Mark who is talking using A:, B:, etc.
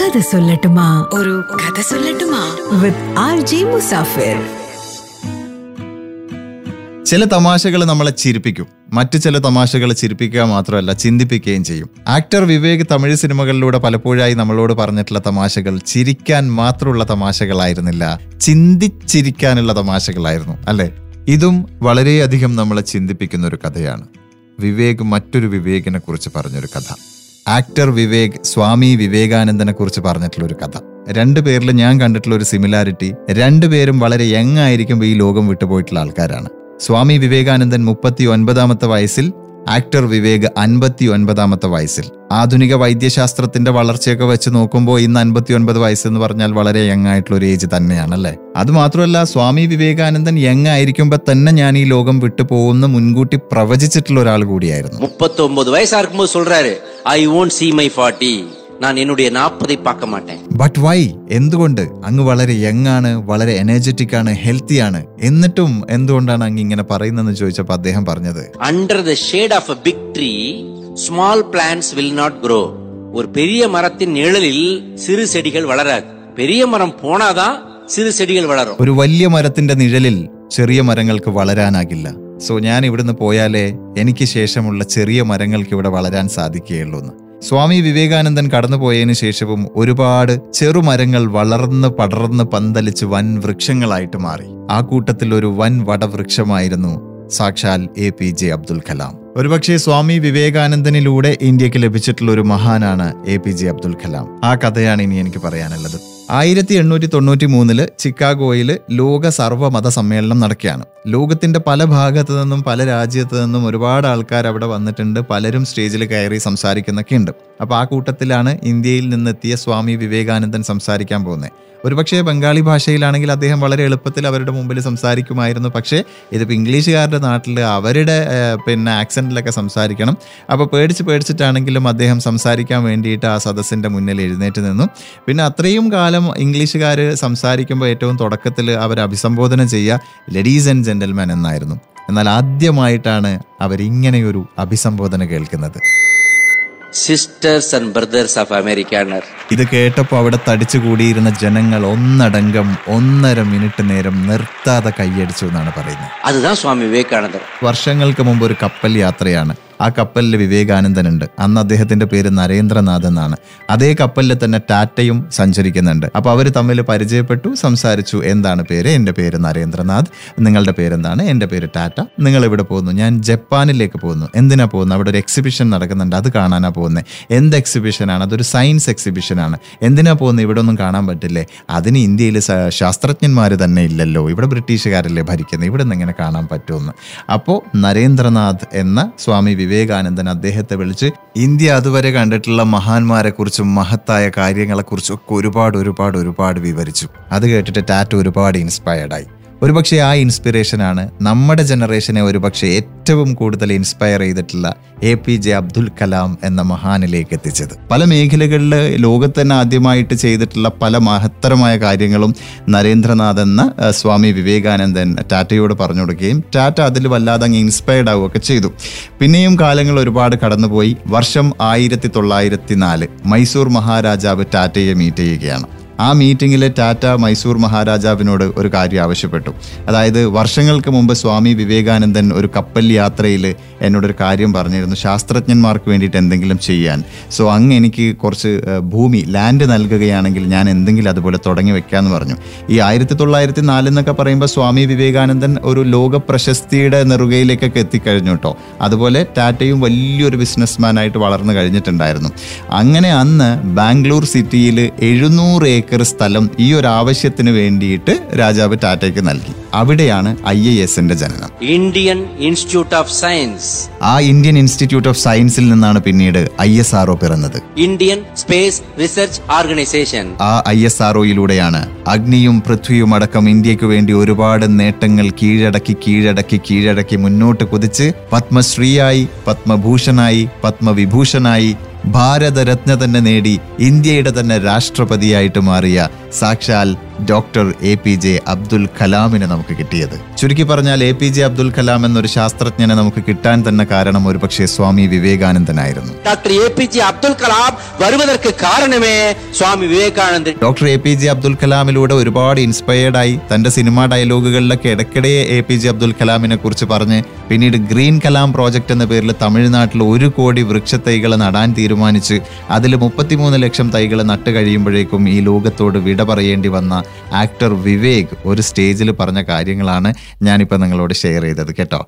A: കഥ സൊല്ലട്ടുമാ.
B: ഒരു കഥ സൊല്ലട്ടുമാ.
A: With R G Musafir.
C: ചില തമാശകൾ നമ്മളെ ചിരിപ്പിക്കും. മറ്റു ചില തമാശകൾ ചിരിപ്പിക്കുക മാത്രമല്ല ചിന്തിപ്പിക്കുകയും ചെയ്യും. ആക്ടർ വിവേക് തമിഴ് സിനിമകളിലൂടെ പലപ്പോഴായി നമ്മളോട് പറഞ്ഞിട്ടുള്ള തമാശകൾ ചിരിക്കാൻ മാത്രമുള്ള തമാശകളായിരുന്നില്ല ചിന്തിച്ചിരിക്കാനുള്ള തമാശകളായിരുന്നു അല്ലെ? ഇതും വളരെയധികം നമ്മളെ ചിന്തിപ്പിക്കുന്ന ഒരു കഥയാണ്. വിവേക് മറ്റൊരു വിവേകിനെ കുറിച്ച് പറഞ്ഞൊരു കഥ. ആക്ടർ വിവേക് സ്വാമി വിവേകാനന്ദനെ കുറിച്ച് പറഞ്ഞിട്ടുള്ള ഒരു കഥ. രണ്ടു പേരിൽ ഞാൻ കണ്ടിട്ടുള്ള ഒരു സിമിലാരിറ്റി രണ്ടുപേരും വളരെ യങ് ആയിരിക്കുമ്പോൾ ഈ ലോകം വിട്ടുപോയിട്ടുള്ള ആൾക്കാരാണ്. സ്വാമി വിവേകാനന്ദൻ മുപ്പത്തി ഒൻപതാമത്തെ വയസ്സിൽ ആക്ടർ വിവേക് അൻപത്തി ഒൻപതാമത്തെ വയസ്സിൽ. ആധുനിക വൈദ്യശാസ്ത്രത്തിന്റെ വളർച്ചയൊക്കെ വെച്ച് നോക്കുമ്പോൾ ഇന്ന് അൻപത്തി ഒൻപത് വയസ്സ് എന്ന് പറഞ്ഞാൽ വളരെ യങ് ആയിട്ടുള്ള ഒരു ഏജ് തന്നെയാണ് അല്ലേ അത് മാത്രമല്ല സ്വാമി വിവേകാനന്ദൻ യങ് ആയിരിക്കുമ്പോൾ തന്നെ ഞാൻ ഈ ലോകം വിട്ടു പോകുന്ന മുൻകൂട്ടി പ്രവചിച്ചിട്ടുള്ള ഒരാൾ കൂടിയായിരുന്നു
D: முப்பத்தொன்பது வயசா இருக்கும்போது சொல்றாரு ஐ won't see my 40 நான் என்னுடைய நாற்பதை பார்க்க மாட்டேன்
C: ബട്ട് വൈ എന്തുകൊണ്ട് അങ്ങ് വളരെ യങ് ആണ് വളരെ എനർജറ്റിക് ആണ് ഹെൽത്തി ആണ് എന്നിട്ടും എന്തുകൊണ്ടാണ് അങ്ങ് ഇങ്ങനെ പറയുന്നതെന്ന് ചോദിച്ചപ്പോൾ അദ്ദേഹം പറഞ്ഞത്
D: under the shade of a big tree small plants will not grow ஒரு பெரிய மரத்தின் நிழலில் சிறு செடிகள் வளராது பெரிய மரம் போனாதான் சிறு செடிகள் வளரும்
C: ഒരു വലിയ മരത്തിന്റെ നിഴലിൽ ചെറിയ മരങ്ങൾക്ക് വളരാനാകില്ല സോ ഞാൻ ഇവിടുന്ന് പോയാലേ എനിക്ക് ശേഷമുള്ള ചെറിയ മരങ്ങൾക്ക് ഇവിടെ വളരാൻ സാധിക്കുകയുള്ളൂ എന്ന് സ്വാമി വിവേകാനന്ദൻ കടന്നുപോയതിനു ശേഷവും ഒരുപാട് ചെറുമരങ്ങൾ വളർന്ന് പടർന്ന് പന്തലിച്ച് വൻ വൃക്ഷങ്ങളായിട്ട് മാറി ആ കൂട്ടത്തിൽ ഒരു വൻ വടവൃക്ഷമായിരുന്നു സാക്ഷാൽ A P J Abdul Kalam. ഒരുപക്ഷെ സ്വാമി വിവേകാനന്ദനിലൂടെ ഇന്ത്യയ്ക്ക് ലഭിച്ചിട്ടുള്ള ഒരു മഹാനാണ് A P J Abdul Kalam. ആ കഥയാണ് ഇനി എനിക്ക് പറയാനുള്ളത്. ആയിരത്തി എണ്ണൂറ്റി തൊണ്ണൂറ്റി മൂന്നിൽ ചിക്കാഗോയിൽ ലോക സർവമത സമ്മേളനം നടക്കുകയാണ്. ലോകത്തിന്റെ പല ഭാഗത്തു നിന്നും പല രാജ്യത്തു നിന്നും ഒരുപാട് ആൾക്കാർ അവിടെ വന്നിട്ടുണ്ട്. പലരും സ്റ്റേജിൽ കയറി സംസാരിക്കുന്നൊക്കെ ഉണ്ട്. അപ്പോൾ ആ കൂട്ടത്തിലാണ് ഇന്ത്യയിൽ നിന്നെത്തിയ സ്വാമി വിവേകാനന്ദൻ സംസാരിക്കാൻ പോകുന്നത്. ഒരുപക്ഷേ ബംഗാളി ഭാഷയിലാണെങ്കിൽ അദ്ദേഹം വളരെ എളുപ്പത്തിൽ അവരുടെ മുമ്പിൽ സംസാരിക്കുമായിരുന്നു. പക്ഷേ ഇതിപ്പോൾ ഇംഗ്ലീഷുകാരുടെ നാട്ടിൽ അവരുടെ പിന്നെ ആക്സന്റിലൊക്കെ സംസാരിക്കണം. അപ്പോൾ പേടിച്ച് പേടിച്ചിട്ടാണെങ്കിലും അദ്ദേഹം സംസാരിക്കാൻ വേണ്ടിയിട്ട് ആ സദസ്സിന്റെ മുന്നിൽ എഴുന്നേറ്റ് നിന്നു. പിന്നെ അത്രയും കാലം കാലം ഇംഗ്ലീഷുകാർ സംസാരിക്കുമ്പോൾ ഏറ്റവും തുടക്കത്തിൽ അവർ അഭിസംബോധന ചെയ്യുക ലേഡീസ് ആൻഡ് ജെന്റൽമാൻ എന്നായിരുന്നു. എന്നാൽ ആദ്യമായിട്ടാണ് അവരിങ്ങനെയൊരു അഭിസംബോധന കേൾക്കുന്നത്.
D: സിസ്റ്റേഴ്സ് ആൻഡ് ബ്രദേഴ്സ് ഓഫ് അമേരിക്കാനർ
C: ഇത് കേട്ടപ്പോൾ അവിടെ തടിച്ചു കൂടിയിരുന്ന ജനങ്ങൾ ഒന്നടങ്കം ഒന്നര മിനിറ്റ് നേരം നിർത്താതെ കൈയടിച്ചു എന്നാണ് പറയുന്നത്.
D: അതുതാ സ്വാമി വിവേകാനന്ദർ.
C: വർഷങ്ങൾക്ക് മുമ്പ് ഒരു കപ്പൽ യാത്രയാണ്. ആ കപ്പലിൽ വിവേകാനന്ദനുണ്ട്. അന്ന് അദ്ദേഹത്തിന്റെ പേര് നരേന്ദ്രനാഥ് എന്നാണ്. അതേ കപ്പലിൽ തന്നെ ടാറ്റയും സഞ്ചരിക്കുന്നുണ്ട്. അപ്പോൾ അവർ തമ്മിൽ പരിചയപ്പെട്ടു സംസാരിച്ചു. എന്താണ് പേര്? എന്റെ പേര് നരേന്ദ്രനാഥ്. നിങ്ങളുടെ പേരെന്താണ്? എന്റെ പേര് ടാറ്റ. നിങ്ങൾ ഇവിടെ പോകുന്നു? ഞാൻ ജപ്പാനിലേക്ക് പോകുന്നു. എന്തിനാ പോകുന്നു അവിടെ ഒരു എക്സിബിഷൻ നടക്കുന്നുണ്ട്. അത് കാണാനാണ് പോകുന്നത് എന്ത് എക്സിബിഷനാണ് അതൊരു സയൻസ് എക്സിബിഷനാണ് എന്തിനാ പോകുന്നത്? ഇവിടെ ഒന്നും കാണാൻ പറ്റില്ലേ? അതിന് ഇന്ത്യയിൽ ശാസ്ത്രജ്ഞന്മാർ തന്നെ ഇല്ലല്ലോ. ഇവിടെ ബ്രിട്ടീഷുകാരല്ലേ ഭരിക്കുന്നത് ഇവിടെ നിന്ന് ഇങ്ങനെ കാണാൻ പറ്റുമെന്ന്. അപ്പോൾ നരേന്ദ്രനാഥ് എന്ന സ്വാമി വിവേകാനന്ദൻ അദ്ദേഹത്തെ വിളിച്ച് ഇന്ത്യ അതുവരെ കണ്ടിട്ടുള്ള മഹാന്മാരെ കുറിച്ചും മഹത്തായ കാര്യങ്ങളെക്കുറിച്ചും ഒക്കെ ഒരുപാട് ഒരുപാട് ഒരുപാട് വിവരിച്ചു. അത് കേട്ടിട്ട് ടാറ്റ ഒരുപാട് ഇൻസ്പയർഡായി ഒരുപക്ഷെ ആ ഇൻസ്പിറേഷനാണ് നമ്മുടെ ജനറേഷനെ ഒരുപക്ഷെ ഏറ്റവും കൂടുതൽ ഇൻസ്പയർ ചെയ്തിട്ടുള്ള A P J Abdul Kalam എന്ന മഹാനിലേക്ക് എത്തിച്ചത്. പല മേഖലകളിൽ ലോകത്ത് തന്നെ ആദ്യമായിട്ട് ചെയ്തിട്ടുള്ള പല മഹത്തരമായ കാര്യങ്ങളും നരേന്ദ്രനാഥ് എന്ന സ്വാമി വിവേകാനന്ദൻ ടാറ്റയോട് പറഞ്ഞു കൊടുക്കുകയും ടാറ്റ അതിൽ വല്ലാതെ അങ്ങ് ഇൻസ്പയർഡ് ആവുകയൊക്കെ ചെയ്തു. പിന്നെയും കാലങ്ങൾ ഒരുപാട് കടന്നുപോയി. വർഷം ആയിരത്തി തൊള്ളായിരത്തി നാല് മൈസൂർ മഹാരാജാവ് ടാറ്റയെ മീറ്റ് ചെയ്യുകയാണ്. ആ മീറ്റിംഗിൽ ടാറ്റ മൈസൂർ മഹാരാജാവിനോട് ഒരു കാര്യം ആവശ്യപ്പെട്ടു. അതായത് വർഷങ്ങൾക്ക് മുമ്പ് സ്വാമി വിവേകാനന്ദൻ ഒരു കപ്പൽ യാത്രയിൽ എന്നോടൊരു കാര്യം പറഞ്ഞിരുന്നു. ശാസ്ത്രജ്ഞന്മാർക്ക് വേണ്ടിയിട്ട് എന്തെങ്കിലും ചെയ്യാൻ. സോ അങ്ങ് എനിക്ക് കുറച്ച് ഭൂമി ലാൻഡ് നൽകുകയാണെങ്കിൽ ഞാൻ എന്തെങ്കിലും അതുപോലെ തുടങ്ങി വെക്കാമെന്ന് പറഞ്ഞു. ഈ ആയിരത്തി തൊള്ളായിരത്തി നാലെന്നൊക്കെ പറയുമ്പോൾ സ്വാമി വിവേകാനന്ദൻ ഒരു ലോക പ്രശസ്തിയുടെ നെറുകയിലേക്കൊക്കെ എത്തിക്കഴിഞ്ഞു കേട്ടോ. അതുപോലെ ടാറ്റയും വലിയൊരു ബിസിനസ്മാനായിട്ട് വളർന്നു കഴിഞ്ഞിട്ടുണ്ടായിരുന്നു. അങ്ങനെ അന്ന് ബാംഗ്ലൂർ സിറ്റിയിൽ എഴുന്നൂറ് ഏക്കർ ഏക്കർ സ്ഥലം ഈ ഒരു ആവശ്യത്തിന് വേണ്ടിയിട്ട് രാജാവ് ടാറ്റയ്ക്ക് നൽകി. അവിടെയാണ് ഐ എ എസിന്റെ ജനനം.
D: Indian institute of science.
C: ആ ഇന്ത്യൻ ഇൻസ്റ്റിറ്റ്യൂട്ട് ഓഫ് സയൻസിൽ നിന്നാണ് പിന്നീട് ഐ എസ് ആർഒ പിറന്നത്.
D: Indian space research organisation.
C: ആ ഐ എസ് ആർഒയിലൂടെയാണ് അഗ്നിയും പൃഥ്വിയും അടക്കം ഇന്ത്യയ്ക്ക് വേണ്ടി ഒരുപാട് നേട്ടങ്ങൾ കീഴടക്കി കീഴടക്കി കീഴടക്കി മുന്നോട്ട് കുതിച്ച് പത്മശ്രീയായി പത്മഭൂഷണായി പത്മവിഭൂഷണായി ഭാരതരത്ന തന്നെ നേടി ഇന്ത്യയുടെ തന്നെ രാഷ്ട്രപതിയായിട്ട് മാറിയ സാക്ഷാൽ doctor A P J Abdul കലാമിനെ നമുക്ക് കിട്ടിയത്. ചുരുക്കി പറഞ്ഞാൽ A P J Abdul Kalam എന്നൊരു ശാസ്ത്രജ്ഞനെ നമുക്ക് കിട്ടാൻ തന്നെ കാരണം ഒരുപക്ഷെ Swami വിവേകാനന്ദനായിരുന്നു.
D: Doctor A P J Abdul Kalam വരുവതற்கு കാരണമേ
C: Swami Vivekanandan. Doctor A P J Abdul കലാമിലൂടെ ഒരുപാട് ഇൻസ്പയർഡ് ആയി തന്റെ സിനിമാ ഡയലോഗുകളിലൊക്കെ ഇടയ്ക്കിടെ എ പി ജെ അബ്ദുൽ കലാമിനെ കുറിച്ച് പറഞ്ഞ് പിന്നീട് ഗ്രീൻ കലാം പ്രോജക്റ്റ് എന്ന പേരിൽ തമിഴ്നാട്ടിൽ ഒരു കോടി വൃക്ഷത്തൈകൾ നടാൻ തീരുമാനിച്ച് അതിൽ മുപ്പത്തിമൂന്ന് ലക്ഷം തൈകൾ നട്ട് കഴിയുമ്പോഴേക്കും ഈ ലോകത്തോട് വിട വിട പറയേണ്ടി വന്ന ആക്ടർ വിവേക് ഒരു സ്റ്റേജിൽ പറഞ്ഞ കാര്യങ്ങളാണ് ഞാനിപ്പോൾ നിങ്ങളോട് ഷെയർ ചെയ്തത് കേട്ടോ?